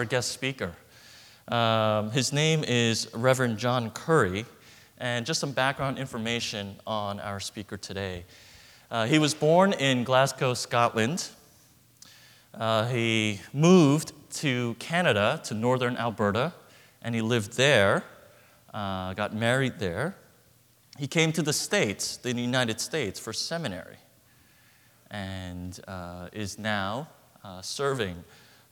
Our guest speaker. Um, his name is Reverend John Currie, and just some background information on our speaker today. Uh, he was born in Glasgow, Scotland. Uh, he moved to Canada, to northern Alberta, and he lived there, uh, got married there. He came to the States, the United States, for seminary, and uh, is now uh, serving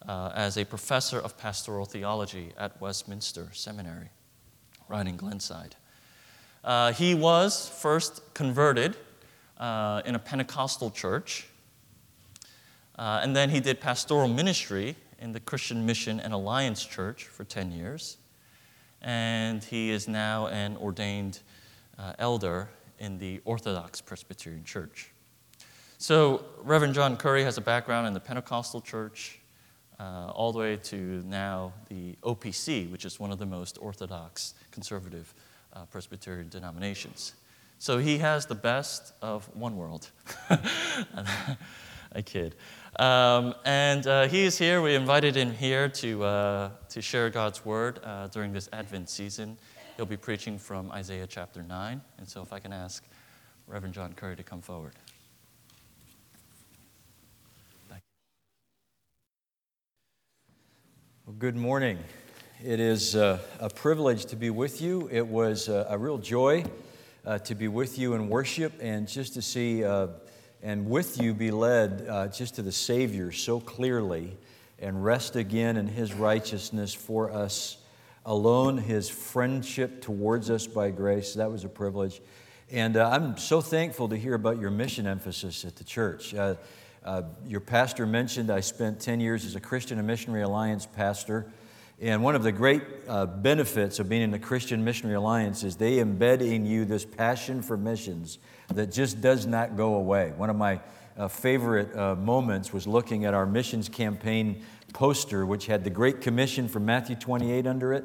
uh, as a professor of pastoral theology at Westminster Seminary, right in Glenside. Uh, he was first converted uh, in a Pentecostal church, uh, and then he did pastoral ministry in the Christian Mission and Alliance Church for 10 years. And he is now an ordained uh, elder in the Orthodox Presbyterian Church. So, Reverend John Currie has a background in the Pentecostal church, uh, all the way to now the OPC, which is one of the most orthodox conservative uh, Presbyterian denominations. So he has the best of one world. I kid. Um, and uh, he is here. We invited him here to, uh, to share God's word uh, during this Advent season. He'll be preaching from Isaiah chapter 9. And so if I can ask Reverend John Currie to come forward. Well, good morning. It is uh, a privilege to be with you. It was uh, a real joy uh, to be with you in worship and just to see uh, and with you be led uh, just to the Savior so clearly and rest again in His righteousness for us alone, His friendship towards us by grace. That was a privilege. And uh, I'm so thankful to hear about your mission emphasis at the church. Uh, your pastor mentioned I spent 10 years as a Christian and Missionary Alliance pastor. And one of the great uh, benefits of being in the Christian Missionary Alliance is they embed in you this passion for missions that just does not go away. One of my uh, favorite uh, moments was looking at our missions campaign poster, which had the Great Commission from Matthew 28 under it,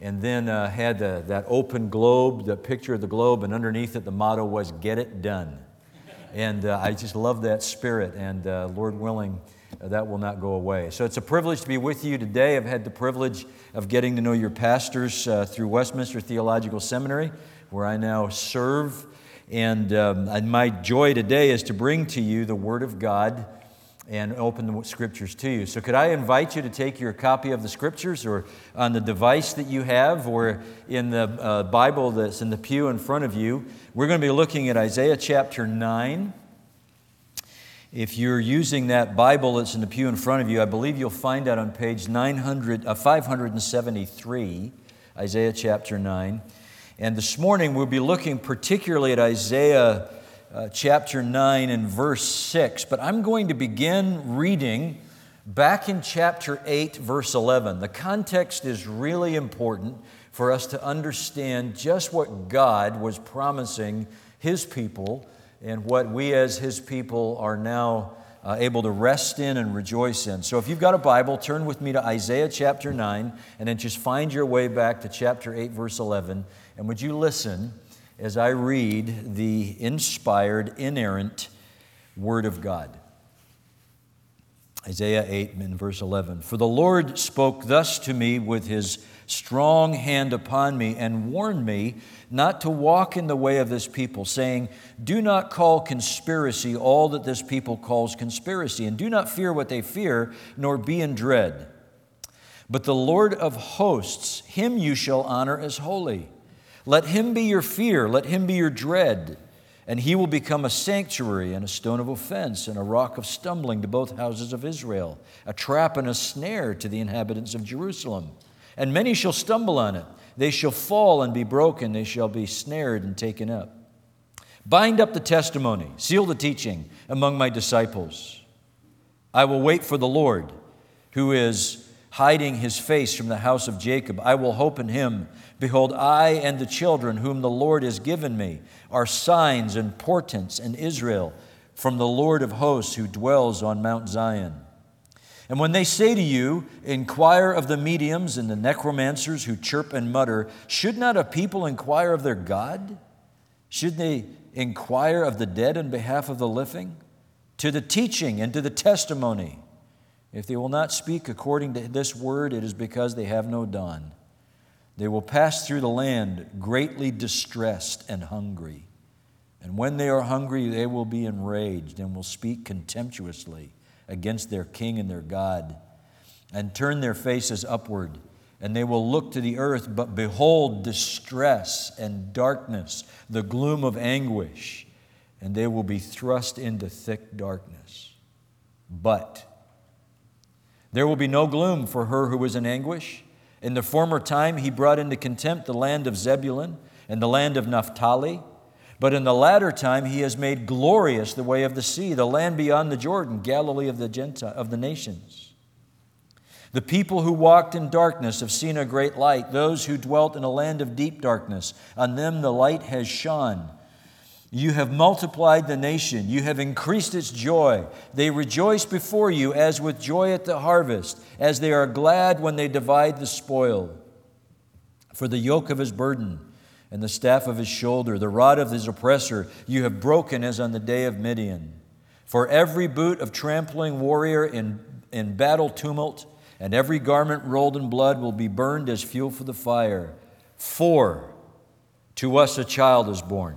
and then uh, had that open globe, the picture of the globe, and underneath it the motto was, Get it done. And uh, I just love that spirit, and uh, Lord willing, that will not go away. So it's a privilege to be with you today. I've had the privilege of getting to know your pastors uh, through Westminster Theological Seminary, where I now serve. And, um, and my joy today is to bring to you the Word of God and open the scriptures to you. So, could I invite you to take your copy of the scriptures or on the device that you have or in the uh, Bible that's in the pew in front of you? We're going to be looking at Isaiah chapter 9. If you're using that Bible that's in the pew in front of you, I believe you'll find that on page 900, uh, 573, Isaiah chapter 9. And this morning we'll be looking particularly at Isaiah uh, chapter 9 and verse 6. But I'm going to begin reading back in chapter 8, verse 11. The context is really important for us to understand just what God was promising His people and what we as His people are now uh, able to rest in and rejoice in. So if you've got a Bible, turn with me to Isaiah chapter 9 and then just find your way back to chapter 8, verse 11. And would you listen? As I read the inspired, inerrant Word of God. Isaiah 8 and verse 11. For the Lord spoke thus to me with his strong hand upon me and warned me not to walk in the way of this people, saying, Do not call conspiracy all that this people calls conspiracy, and do not fear what they fear, nor be in dread. But the Lord of hosts, him you shall honor as holy. Let him be your fear, let him be your dread, and he will become a sanctuary and a stone of offense and a rock of stumbling to both houses of Israel, a trap and a snare to the inhabitants of Jerusalem. And many shall stumble on it. They shall fall and be broken, they shall be snared and taken up. Bind up the testimony, seal the teaching among my disciples. I will wait for the Lord, who is hiding his face from the house of Jacob. I will hope in him. Behold, I and the children whom the Lord has given me are signs and portents in Israel from the Lord of hosts who dwells on Mount Zion. And when they say to you, Inquire of the mediums and the necromancers who chirp and mutter, should not a people inquire of their God? Should they inquire of the dead on behalf of the living? To the teaching and to the testimony. If they will not speak according to this word, it is because they have no dawn. They will pass through the land greatly distressed and hungry. And when they are hungry, they will be enraged and will speak contemptuously against their king and their God, and turn their faces upward. And they will look to the earth, but behold distress and darkness, the gloom of anguish, and they will be thrust into thick darkness. But there will be no gloom for her who is in anguish. In the former time, he brought into contempt the land of Zebulun and the land of Naphtali. But in the latter time, he has made glorious the way of the sea, the land beyond the Jordan, Galilee of the, Gentile, of the nations. The people who walked in darkness have seen a great light. Those who dwelt in a land of deep darkness, on them the light has shone. You have multiplied the nation. You have increased its joy. They rejoice before you as with joy at the harvest, as they are glad when they divide the spoil. For the yoke of his burden and the staff of his shoulder, the rod of his oppressor, you have broken as on the day of Midian. For every boot of trampling warrior in, in battle tumult, and every garment rolled in blood will be burned as fuel for the fire. For to us a child is born.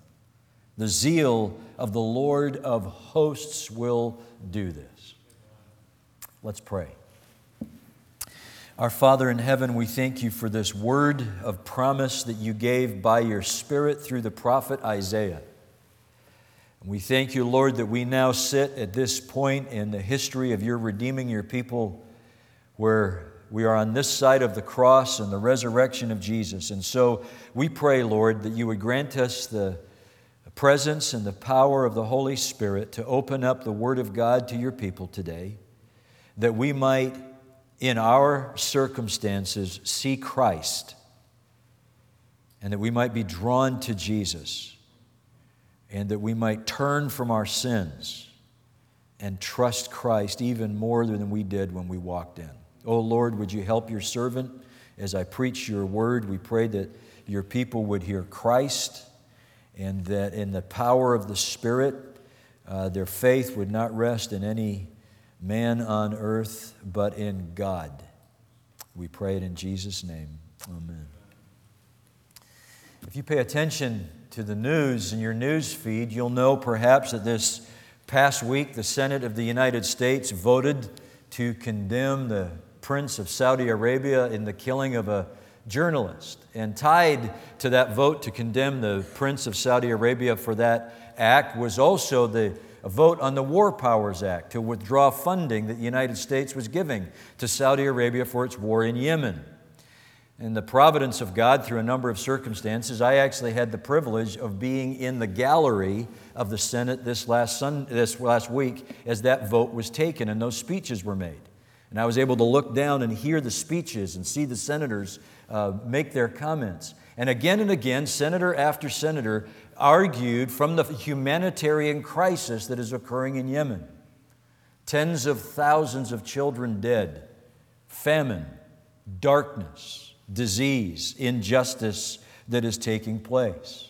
The zeal of the Lord of hosts will do this. Let's pray. Our Father in heaven, we thank you for this word of promise that you gave by your Spirit through the prophet Isaiah. We thank you, Lord, that we now sit at this point in the history of your redeeming your people where we are on this side of the cross and the resurrection of Jesus. And so we pray, Lord, that you would grant us the presence and the power of the Holy Spirit to open up the Word of God to your people today, that we might, in our circumstances, see Christ, and that we might be drawn to Jesus, and that we might turn from our sins and trust Christ even more than we did when we walked in. Oh Lord, would you help your servant as I preach your word? We pray that your people would hear Christ and that in the power of the Spirit, uh, their faith would not rest in any man on earth, but in God. We pray it in Jesus' name. Amen. If you pay attention to the news in your news feed, you'll know perhaps that this past week the Senate of the United States voted to condemn the Prince of Saudi Arabia in the killing of a journalist. And tied to that vote to condemn the Prince of Saudi Arabia for that act was also the vote on the War Powers Act to withdraw funding that the United States was giving to Saudi Arabia for its war in Yemen. In the providence of God, through a number of circumstances, I actually had the privilege of being in the gallery of the Senate this last, Sunday, this last week as that vote was taken and those speeches were made. And I was able to look down and hear the speeches and see the senators uh, make their comments. And again and again, senator after senator argued from the humanitarian crisis that is occurring in Yemen. Tens of thousands of children dead, famine, darkness, disease, injustice that is taking place.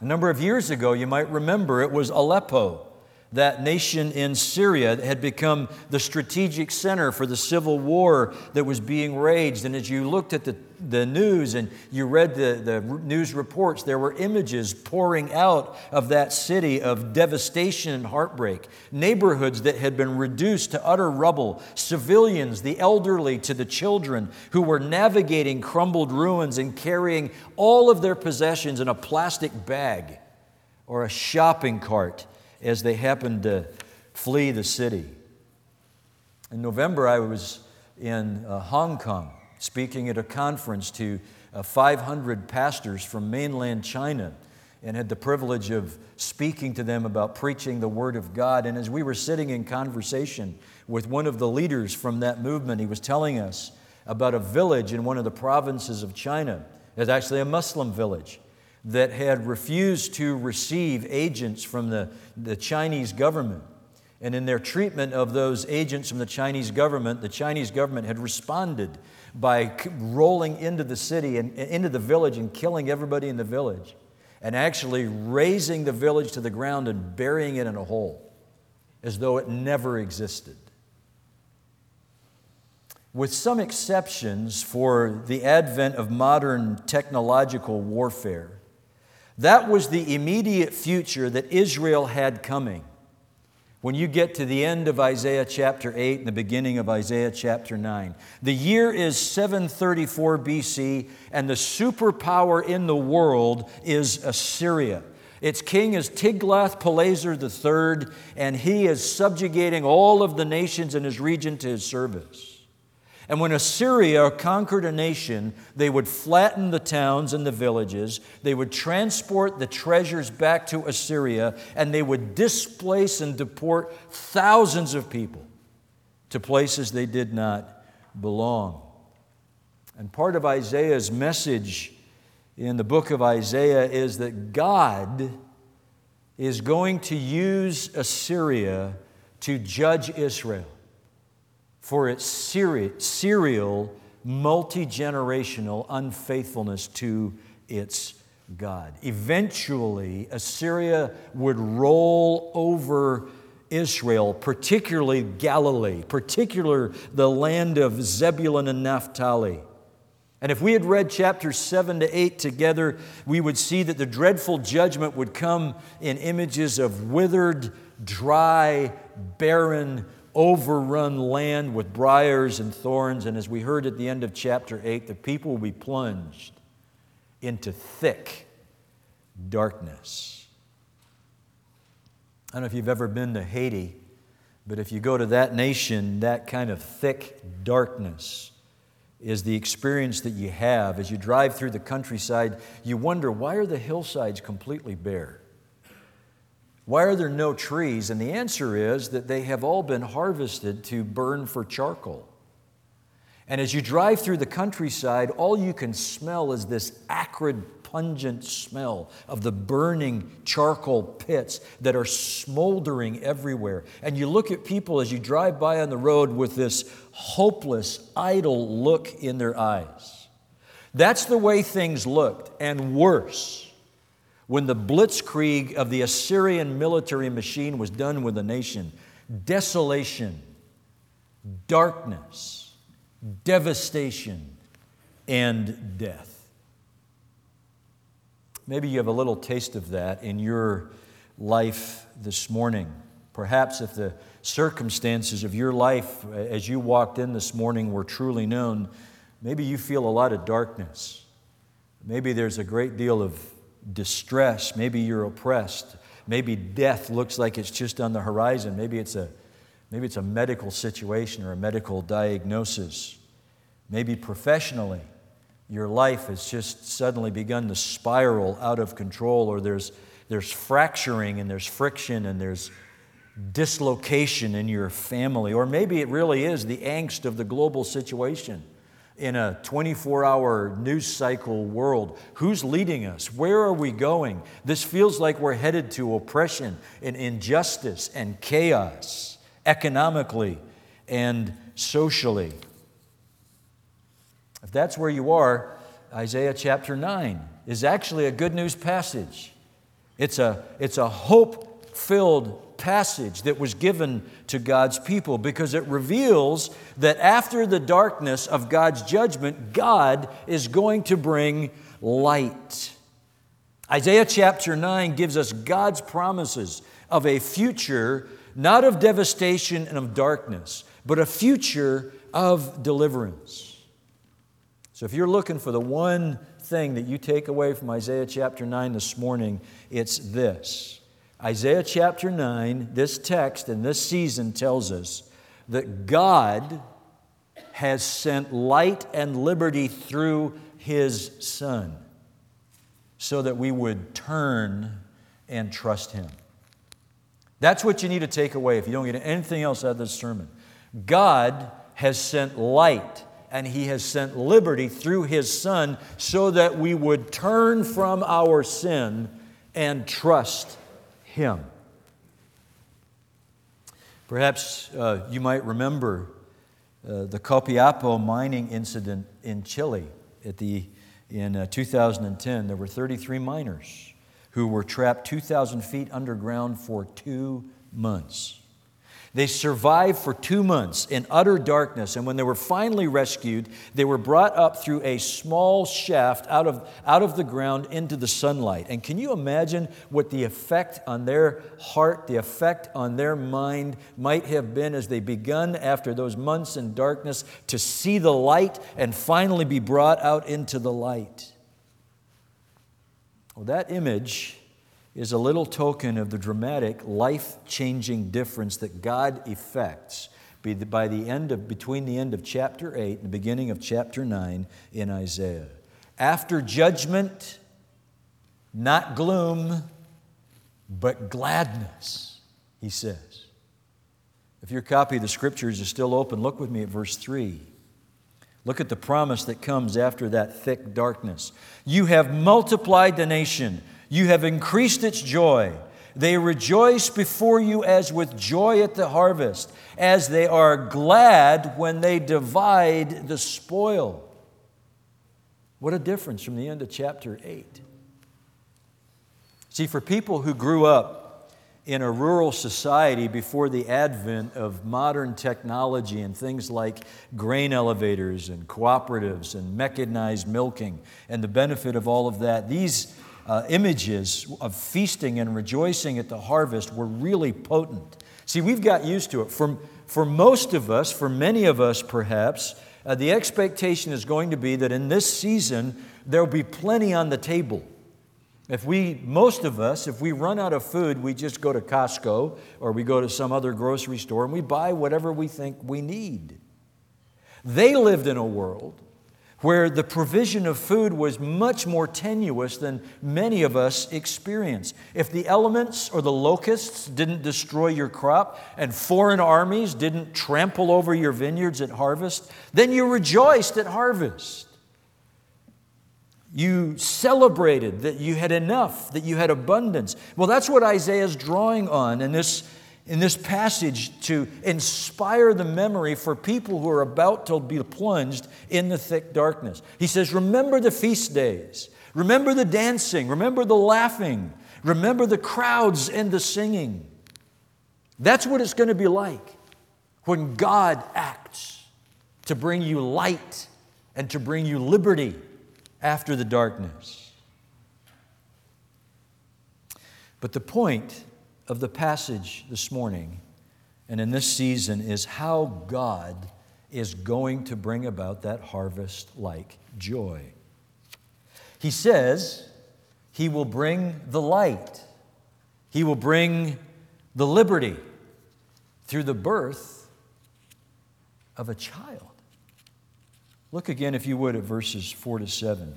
A number of years ago, you might remember, it was Aleppo that nation in Syria had become the strategic center for the civil war that was being raged. And as you looked at the, the news and you read the, the news reports, there were images pouring out of that city of devastation and heartbreak. Neighborhoods that had been reduced to utter rubble, civilians, the elderly to the children, who were navigating crumbled ruins and carrying all of their possessions in a plastic bag or a shopping cart as they happened to flee the city. In November, I was in uh, Hong Kong speaking at a conference to uh, 500 pastors from mainland China and had the privilege of speaking to them about preaching the Word of God. And as we were sitting in conversation with one of the leaders from that movement, he was telling us about a village in one of the provinces of China. It's actually a Muslim village that had refused to receive agents from the, the Chinese government. And in their treatment of those agents from the Chinese government, the Chinese government had responded by rolling into the city and into the village and killing everybody in the village, and actually razing the village to the ground and burying it in a hole as though it never existed. With some exceptions for the advent of modern technological warfare, that was the immediate future that Israel had coming. When you get to the end of Isaiah chapter 8 and the beginning of Isaiah chapter 9, the year is 734 BC, and the superpower in the world is Assyria. Its king is Tiglath-Pileser III, and he is subjugating all of the nations in his region to his service. And when Assyria conquered a nation, they would flatten the towns and the villages, they would transport the treasures back to Assyria, and they would displace and deport thousands of people to places they did not belong. And part of Isaiah's message in the book of Isaiah is that God is going to use Assyria to judge Israel for its serial, multi generational unfaithfulness to its God. Eventually, Assyria would roll over Israel, particularly Galilee, particularly the land of Zebulun and Naphtali. And if we had read chapters 7 to 8 together, we would see that the dreadful judgment would come in images of withered, dry, barren, overrun land with briars and thorns. And as we heard at the end of chapter 8, the people will be plunged into thick darkness. I don't know if you've ever been to Haiti, but if you go to that nation, that kind of thick darkness is the experience that you have as you drive through the countryside. You wonder, why are the hillsides completely bare? Why are there no trees? And the answer is that they have all been harvested to burn for charcoal. And as you drive through the countryside, all you can smell is this acrid pungent smell of the burning charcoal pits that are smoldering everywhere. And you look at people as you drive by on the road with this hopeless, idle look in their eyes. That's the way things looked, and worse. When the blitzkrieg of the Assyrian military machine was done with the nation, desolation, darkness, devastation, and death. Maybe you have a little taste of that in your life this morning. Perhaps if the circumstances of your life uh, as you walked in this morning were truly known, maybe you feel a lot of darkness. Maybe there's a great deal of distress. Maybe you're oppressed. Maybe death looks like it's just on the horizon. Maybe it's a, maybe it's a medical situation or a medical diagnosis. Maybe professionally, your life has just suddenly begun to spiral out of control, or there's, there's fracturing and there's friction and there's dislocation in your family, or maybe it really is the angst of the global situation in a 24 hour news cycle world. Who's leading us? Where are we going? This feels like we're headed to oppression and injustice and chaos economically and socially. If that's where you are, Isaiah chapter 9 is actually a good news passage. It's a, it's a hope filled passage that was given to God's people because it reveals that after the darkness of God's judgment, God is going to bring light. Isaiah chapter 9 gives us God's promises of a future not of devastation and of darkness, but a future of deliverance. So if you're looking for the one thing that you take away from Isaiah chapter 9 this morning, it's this. Isaiah chapter 9, this text and this season tells us that God has sent light and liberty through His Son so that we would turn and trust Him. That's what you need to take away if you don't get anything else out of this sermon. God has sent light and He has sent liberty through His Son so that we would turn from our sin and trust Him. Perhaps uh, you might remember uh, the Copiapo mining incident in Chile at the, in uh, 2010. There were 33 miners who were trapped 2,000 feet underground for two months. They survived for two months in utter darkness, and when they were finally rescued, they were brought up through a small shaft out of, out of the ground into the sunlight. And can you imagine what the effect on their heart, the effect on their mind might have been as they begun after those months in darkness to see the light and finally be brought out into the light? Well, that image is a little token of the dramatic, life changing difference that God effects by the end of, between the end of chapter 8 and the beginning of chapter 9 in Isaiah. After judgment, not gloom, but gladness, he says. If your copy of the scriptures is still open, look with me at verse 3. Look at the promise that comes after that thick darkness. You have multiplied the nation. You have increased its joy. They rejoice before you as with joy at the harvest, as they are glad when they divide the spoil. What a difference from the end of chapter 8. See, for people who grew up in a rural society before the advent of modern technology and things like grain elevators and cooperatives and mechanized milking and the benefit of all of that, these uh, images of feasting and rejoicing at the harvest were really potent. See, we've got used to it. For, for most of us, for many of us perhaps, uh, the expectation is going to be that in this season there'll be plenty on the table. If we, most of us, if we run out of food, we just go to Costco or we go to some other grocery store and we buy whatever we think we need. They lived in a world where the provision of food was much more tenuous than many of us experience. If the elements or the locusts didn't destroy your crop and foreign armies didn't trample over your vineyards at harvest, then you rejoiced at harvest. You celebrated that you had enough, that you had abundance. Well, that's what Isaiah is drawing on in this in this passage to inspire the memory for people who are about to be plunged in the thick darkness. He says, Remember the feast days, remember the dancing, remember the laughing, remember the crowds and the singing. That's what it's going to be like when God acts to bring you light and to bring you liberty after the darkness. But the point of the passage this morning and in this season is how God is going to bring about that harvest like joy. He says he will bring the light, he will bring the liberty through the birth of a child. Look again, if you would, at verses 4 to 7.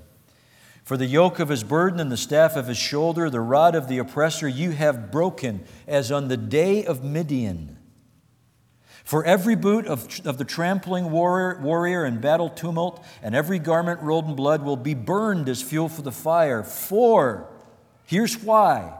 For the yoke of his burden and the staff of his shoulder, the rod of the oppressor, you have broken, as on the day of Midian. For every boot of, of the trampling warrior, warrior and battle tumult, and every garment rolled in blood will be burned as fuel for the fire. For, here's why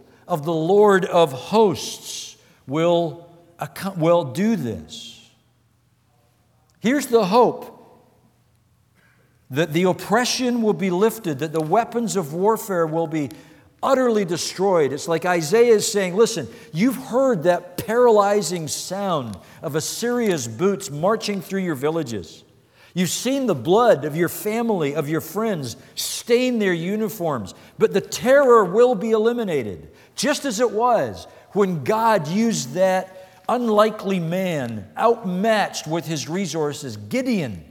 of the Lord of hosts will, will do this. Here's the hope that the oppression will be lifted, that the weapons of warfare will be utterly destroyed. It's like Isaiah is saying, Listen, you've heard that paralyzing sound of Assyria's boots marching through your villages. You've seen the blood of your family, of your friends, stain their uniforms, but the terror will be eliminated just as it was when God used that unlikely man, outmatched with his resources, Gideon,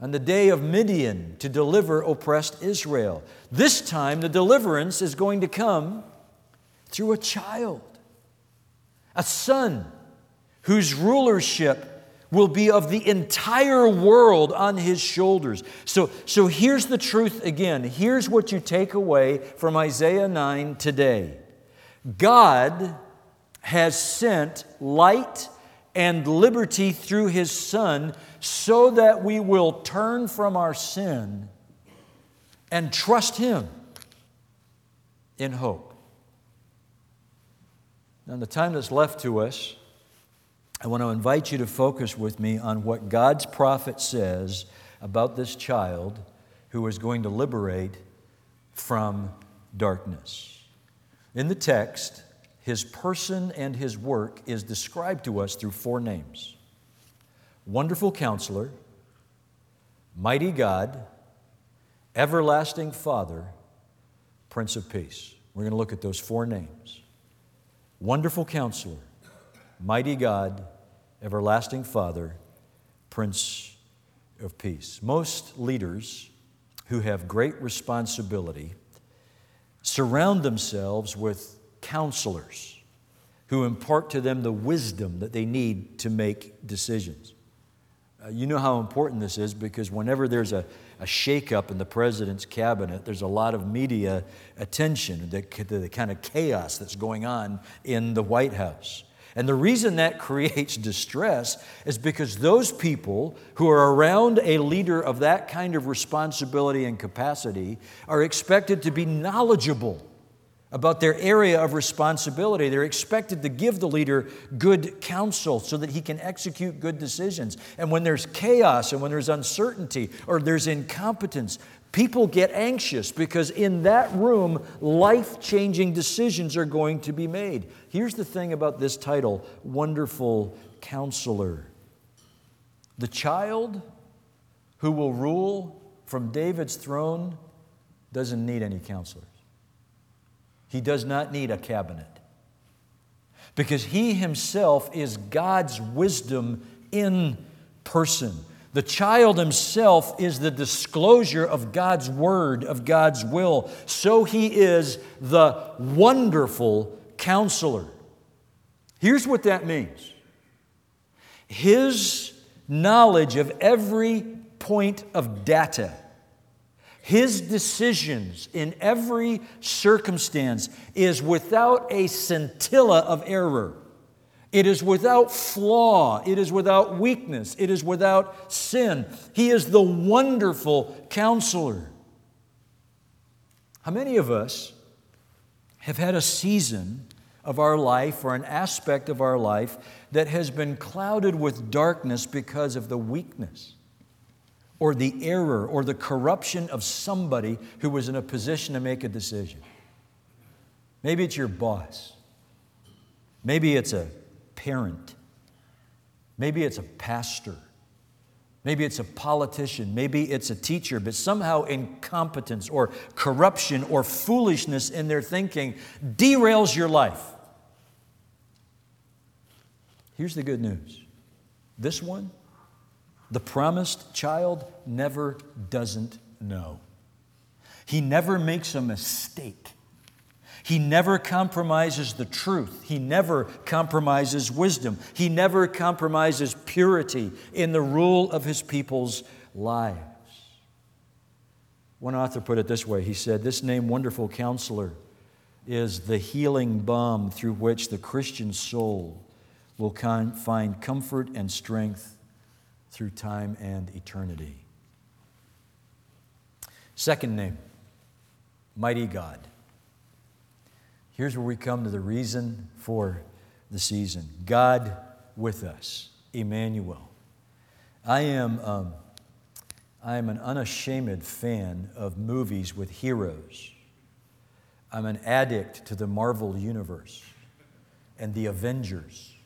on the day of Midian to deliver oppressed Israel. This time, the deliverance is going to come through a child, a son whose rulership will be of the entire world on his shoulders. So, so here's the truth again. Here's what you take away from Isaiah 9 today God has sent light and liberty through his Son so that we will turn from our sin and trust him in hope. Now, in the time that's left to us, I want to invite you to focus with me on what God's prophet says about this child who is going to liberate from darkness. In the text, his person and his work is described to us through four names Wonderful Counselor, Mighty God, Everlasting Father, Prince of Peace. We're going to look at those four names Wonderful Counselor, Mighty God, Everlasting Father, Prince of Peace. Most leaders who have great responsibility surround themselves with counselors who impart to them the wisdom that they need to make decisions. Uh, you know how important this is because whenever there's a, a shakeup in the president's cabinet, there's a lot of media attention, the, the kind of chaos that's going on in the White House. And the reason that creates distress is because those people who are around a leader of that kind of responsibility and capacity are expected to be knowledgeable about their area of responsibility. They're expected to give the leader good counsel so that he can execute good decisions. And when there's chaos and when there's uncertainty or there's incompetence, people get anxious because in that room, life changing decisions are going to be made. Here's the thing about this title Wonderful Counselor. The child who will rule from David's throne doesn't need any counselors. He does not need a cabinet because he himself is God's wisdom in person. The child himself is the disclosure of God's word, of God's will. So he is the wonderful counselor. Here's what that means his knowledge of every point of data his decisions in every circumstance is without a scintilla of error. It is without flaw. It is without weakness. It is without sin. He is the wonderful counselor. How many of us have had a season of our life or an aspect of our life that has been clouded with darkness because of the weakness? or the error or the corruption of somebody who was in a position to make a decision. Maybe it's your boss. Maybe it's a parent. Maybe it's a pastor. Maybe it's a politician. Maybe it's a teacher. But somehow incompetence or corruption or foolishness in their thinking derails your life. Here's the good news this one the promised child never doesn't know. He never makes a mistake. He never compromises the truth. He never compromises wisdom. He never compromises purity in the rule of his people's lives. One author put it this way he said, This name, Wonderful Counselor, is the healing balm through which the Christian soul will find comfort and strength through time and eternity. Second name, Mighty God. Here's where we come to the reason for the season God with us, Emmanuel. I am, um, I am an unashamed fan of movies with heroes. I'm an addict to the Marvel Universe and the Avengers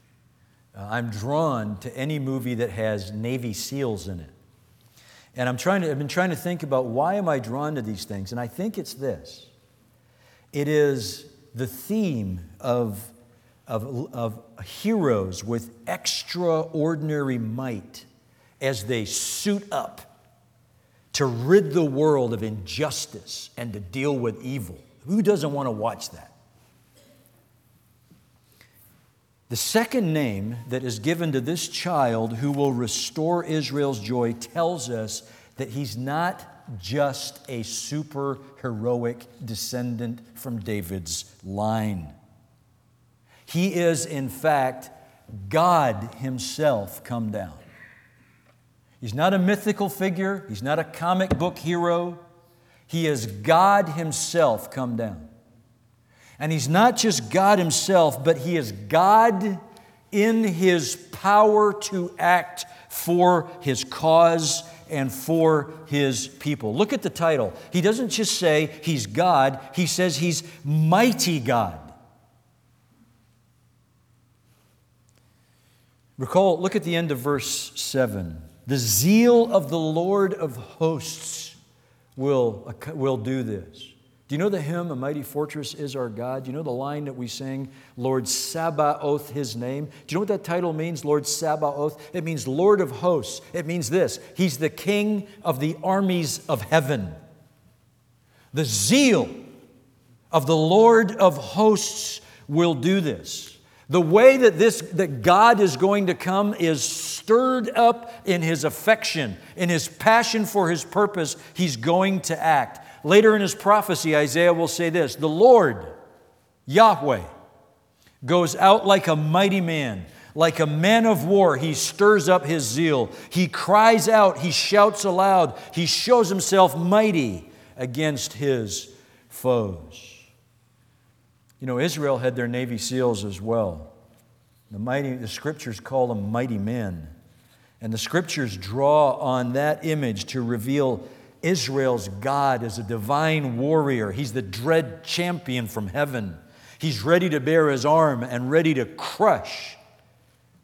uh, I'm drawn to any movie that has Navy SEALs in it. And I'm trying to, I've been trying to think about why am I drawn to these things? And I think it's this it is the theme of, of, of heroes with extraordinary might as they suit up to rid the world of injustice and to deal with evil. Who doesn't want to watch that? The second name that is given to this child who will restore Israel's joy tells us that he's not just a super heroic descendant from David's line. He is, in fact, God Himself come down. He's not a mythical figure, He's not a comic book hero. He is God Himself come down. And He's not just God Himself, but He is God in His power to act for His cause and for his people. Look at the title. He doesn't just say he's God, he says he's mighty God. Recall, look at the end of verse 7. The zeal of the Lord of hosts will, will do this. Do you know the hymn, A Mighty Fortress is Our God? Do you know the line that we sing, Lord Sabaoth, His name? Do you know what that title means, Lord Sabaoth? It means Lord of hosts. It means this He's the King of the armies of heaven. The zeal of the Lord of hosts will do this. The way that this that God is going to come is stirred up in his affection, in his passion for his purpose, he's going to act. Later in his prophecy, Isaiah will say this The Lord, Yahweh, goes out like a mighty man. Like a man of war, he stirs up his zeal. He cries out, he shouts aloud, he shows himself mighty against his foes. You know, Israel had their Navy SEALs as well. The, mighty, the scriptures call them mighty men. And the scriptures draw on that image to reveal Israel's God is a divine warrior. He's the dread champion from heaven. He's ready to bear his arm and ready to crush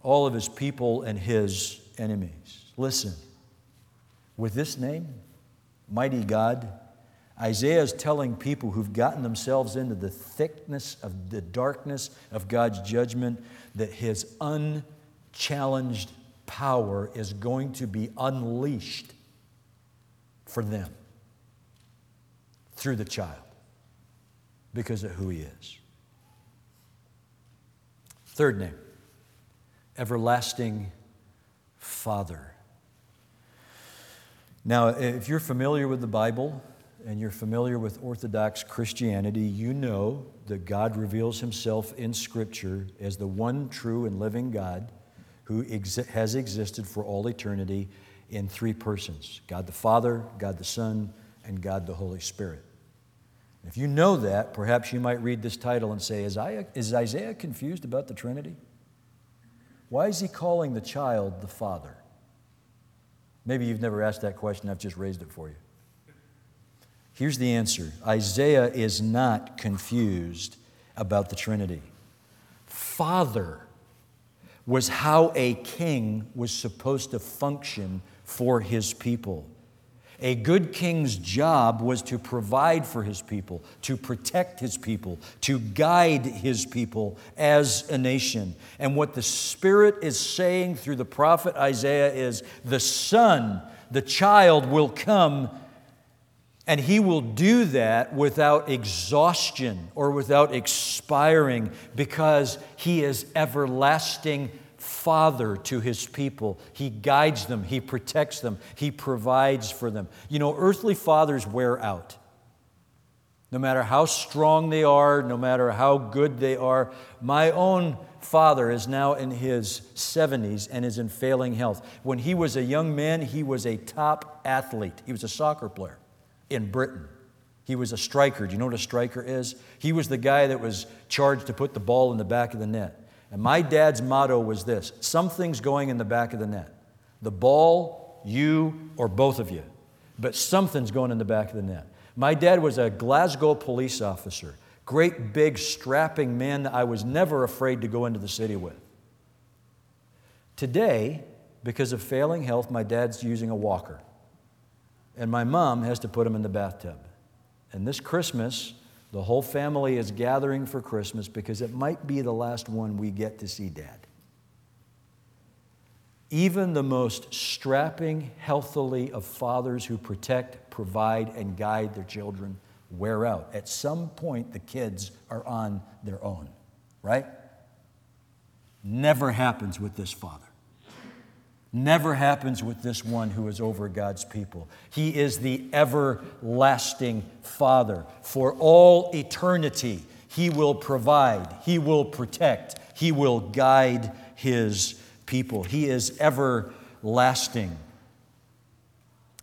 all of his people and his enemies. Listen, with this name, Mighty God, Isaiah is telling people who've gotten themselves into the thickness of the darkness of God's judgment that his unchallenged power is going to be unleashed for them through the child because of who he is. Third name, Everlasting Father. Now, if you're familiar with the Bible and you're familiar with Orthodox Christianity, you know that God reveals himself in Scripture as the one true and living God who has existed for all eternity in three persons God the Father, God the Son, and God the Holy Spirit. If you know that, perhaps you might read this title and say, Is Isaiah, is Isaiah confused about the Trinity? Why is he calling the child the Father? Maybe you've never asked that question, I've just raised it for you. Here's the answer Isaiah is not confused about the Trinity. Father was how a king was supposed to function for his people. A good king's job was to provide for his people, to protect his people, to guide his people as a nation. And what the Spirit is saying through the prophet Isaiah is the Son, the child, will come and he will do that without exhaustion or without expiring because he is everlasting father to his people. He guides them, he protects them, he provides for them. You know, earthly fathers wear out. No matter how strong they are, no matter how good they are. My own father is now in his 70s and is in failing health. When he was a young man, he was a top athlete. He was a soccer player in Britain. He was a striker. Do you know what a striker is? He was the guy that was charged to put the ball in the back of the net. And my dad's motto was this something's going in the back of the net. The ball, you, or both of you. But something's going in the back of the net. My dad was a Glasgow police officer, great, big, strapping man that I was never afraid to go into the city with. Today, because of failing health, my dad's using a walker. And my mom has to put him in the bathtub. And this Christmas, the whole family is gathering for Christmas because it might be the last one we get to see dad. Even the most strapping, healthily of fathers who protect, provide, and guide their children wear out. At some point, the kids are on their own, right? Never happens with this father. Never happens with this one who is over God's people. He is the everlasting Father. For all eternity, He will provide, He will protect, He will guide His people. He is everlasting.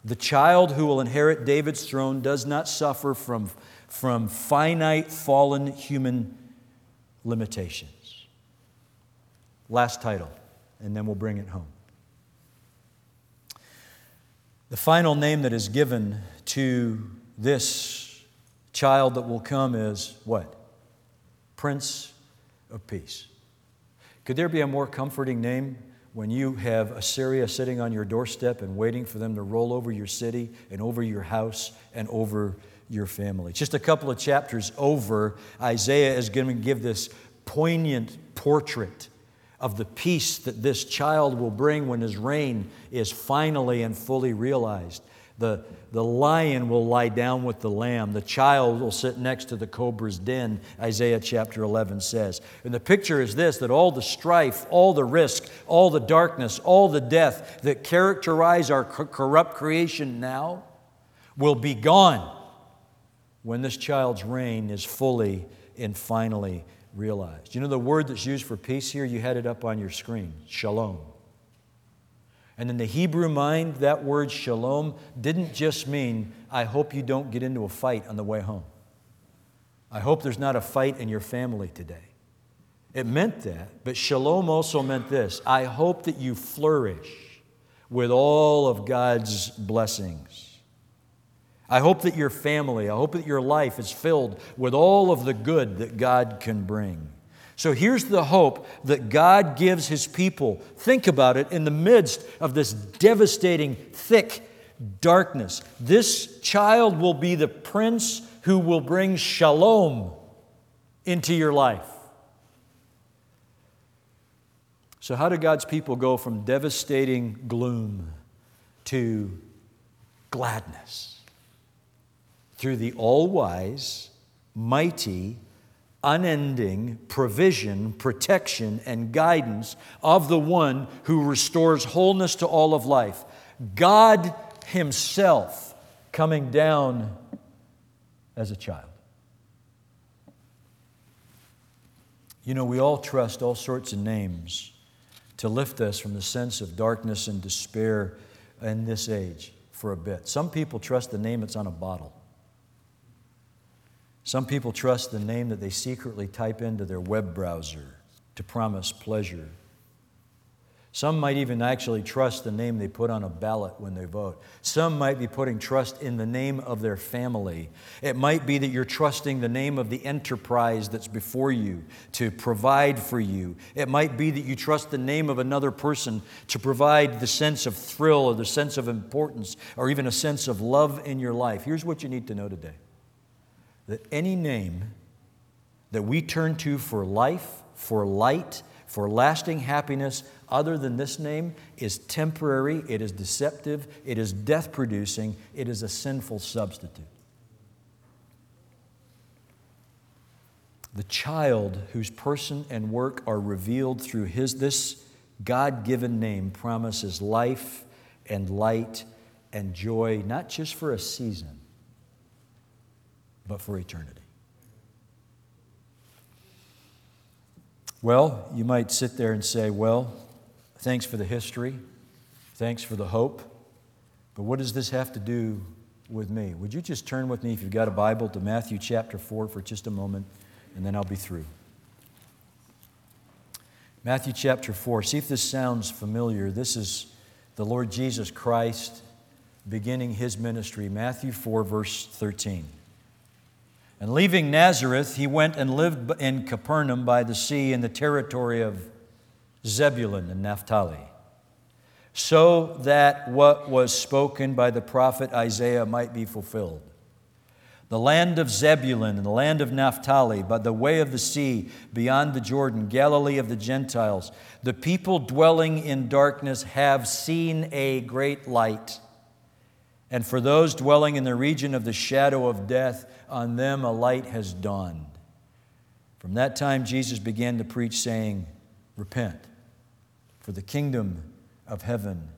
The child who will inherit David's throne does not suffer from, from finite, fallen human limitations. Last title, and then we'll bring it home. The final name that is given to this child that will come is what? Prince of Peace. Could there be a more comforting name when you have Assyria sitting on your doorstep and waiting for them to roll over your city and over your house and over your family? Just a couple of chapters over, Isaiah is going to give this poignant portrait of the peace that this child will bring when his reign is finally and fully realized. The, the lion will lie down with the lamb. The child will sit next to the cobra's den, Isaiah chapter 11 says. And the picture is this that all the strife, all the risk, all the darkness, all the death that characterize our corrupt creation now will be gone when this child's reign is fully and finally realized. You know the word that's used for peace here? You had it up on your screen shalom. And in the Hebrew mind, that word shalom didn't just mean, I hope you don't get into a fight on the way home. I hope there's not a fight in your family today. It meant that, but shalom also meant this I hope that you flourish with all of God's blessings. I hope that your family, I hope that your life is filled with all of the good that God can bring. So here's the hope that God gives his people. Think about it in the midst of this devastating, thick darkness. This child will be the prince who will bring shalom into your life. So, how do God's people go from devastating gloom to gladness? Through the all wise, mighty, unending provision, protection, and guidance of the one who restores wholeness to all of life. God Himself coming down as a child. You know, we all trust all sorts of names to lift us from the sense of darkness and despair in this age for a bit. Some people trust the name that's on a bottle. Some people trust the name that they secretly type into their web browser to promise pleasure. Some might even actually trust the name they put on a ballot when they vote. Some might be putting trust in the name of their family. It might be that you're trusting the name of the enterprise that's before you to provide for you. It might be that you trust the name of another person to provide the sense of thrill or the sense of importance or even a sense of love in your life. Here's what you need to know today that any name that we turn to for life, for light, for lasting happiness other than this name is temporary, it is deceptive, it is death producing, it is a sinful substitute. The child whose person and work are revealed through his, this God given name promises life and light and joy, not just for a season, but for eternity. Well, you might sit there and say, Well, thanks for the history, thanks for the hope, but what does this have to do with me? Would you just turn with me, if you've got a Bible, to Matthew chapter 4 for just a moment, and then I'll be through. Matthew chapter 4. See if this sounds familiar. This is the Lord Jesus Christ beginning his ministry. Matthew 4, verse 13. And leaving Nazareth, he went and lived in Capernaum by the sea in the territory of Zebulun and Naphtali, so that what was spoken by the prophet Isaiah might be fulfilled. the land of Zebulun and the land of Naphtali, by the way of the sea, beyond the Jordan, Galilee of the Gentiles. The people dwelling in darkness have seen a great light. And for those dwelling in the region of the shadow of death, on them a light has dawned. From that time, Jesus began to preach, saying, Repent, for the kingdom of heaven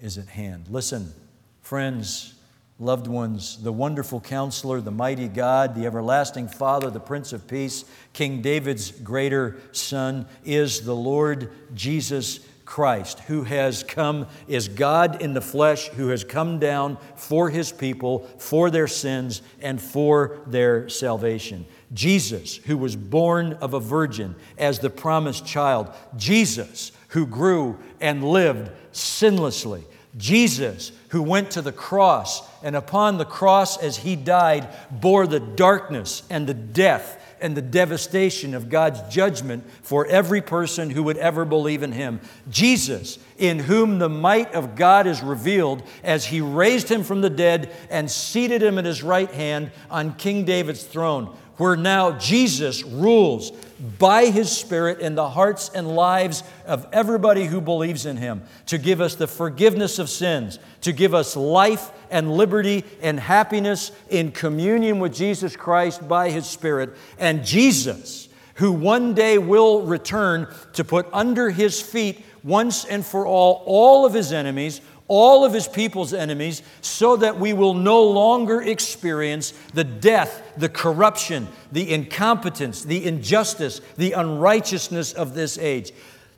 is at hand. Listen, friends loved ones, the wonderful counselor, the mighty God, the everlasting Father, the Prince of Peace, King David's greater Son, is the Lord Jesus Christ, who has come, is God in the flesh, who has come down for his people, for their sins, and for their salvation. Jesus, who was born of a virgin as the promised child. Jesus, who grew and lived sinlessly. Jesus, who went to the cross, and upon the cross as he died, bore the darkness and the death and the devastation of God's judgment for every person who would ever believe in him. Jesus, in whom the might of God is revealed as he raised him from the dead and seated him at his right hand on King David's throne where now Jesus rules by his Spirit in the hearts and lives of everybody who believes in him, to give us the forgiveness of sins, to give us life and liberty and happiness in communion with Jesus Christ by his Spirit. And Jesus, who one day will return to put under his feet once and for all all of his enemies, all of his people's enemies, so that we will no longer experience the death, the corruption, the incompetence, the injustice, the unrighteousness of this age.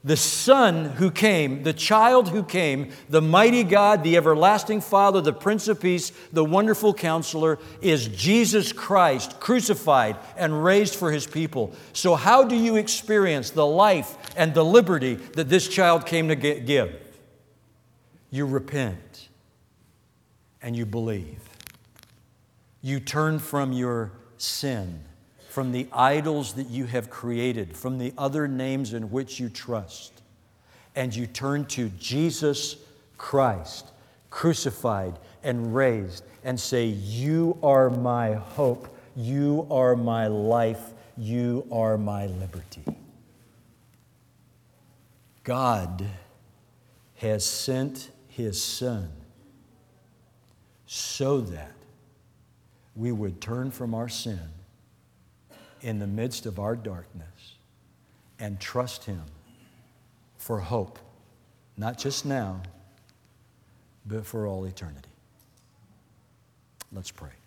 The Son who came, the child who came, the mighty God, the everlasting Father, the Prince of Peace, the wonderful counselor, is Jesus Christ, crucified and raised for his people. So, how do you experience the life and the liberty that this child came to give? You repent and you believe. You turn from your sin, from the idols that you have created, from the other names in which you trust, and you turn to Jesus Christ, crucified and raised, and say, You are my hope, you are my life, you are my liberty. God has sent his Son so that we would turn from our sin in the midst of our darkness and trust Him for hope, not just now, but for all eternity. Let's pray.